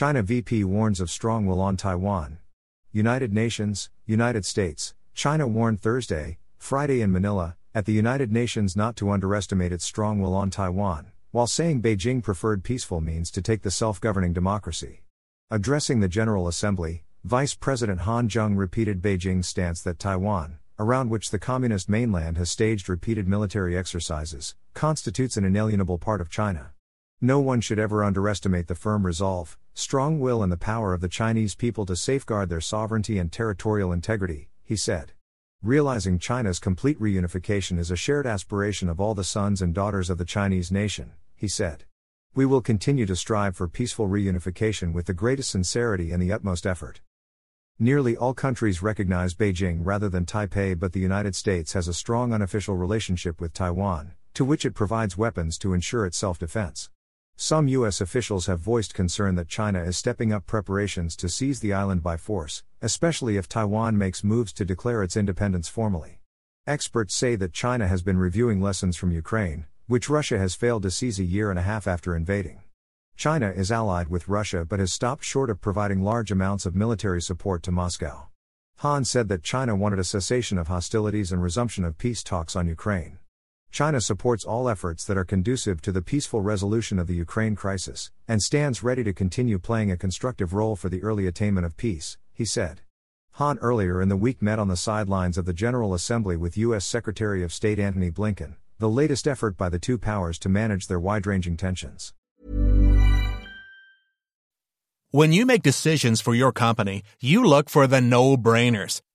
China VP warns of strong will on Taiwan. United Nations, United States, China warned Thursday, Friday in Manila, at the United Nations not to underestimate its strong will on Taiwan while saying Beijing preferred peaceful means to take the self governing democracy. Addressing the General Assembly, Vice President Han Zheng repeated Beijing's stance that Taiwan, around which the communist mainland has staged repeated military exercises, constitutes an inalienable part of China. No one should ever underestimate the firm resolve, strong will, and the power of the Chinese people to safeguard their sovereignty and territorial integrity, he said. Realizing China's complete reunification is a shared aspiration of all the sons and daughters of the Chinese nation, he said. We will continue to strive for peaceful reunification with the greatest sincerity and the utmost effort. Nearly all countries recognize Beijing rather than Taipei, but the United States has a strong unofficial relationship with Taiwan, to which it provides weapons to ensure its self defense. Some U.S. officials have voiced concern that China is stepping up preparations to seize the island by force, especially if Taiwan makes moves to declare its independence formally. Experts say that China has been reviewing lessons from Ukraine, which Russia has failed to seize a year and a half after invading. China is allied with Russia but has stopped short of providing large amounts of military support to Moscow. Han said that China wanted a cessation of hostilities and resumption of peace talks on Ukraine. China supports all efforts that are conducive to the peaceful resolution of the Ukraine crisis, and stands ready to continue playing a constructive role for the early attainment of peace, he said. Han earlier in the week met on the sidelines of the General Assembly with U.S. Secretary of State Antony Blinken, the latest effort by the two powers to manage their wide ranging tensions. When you make decisions for your company, you look for the no brainers.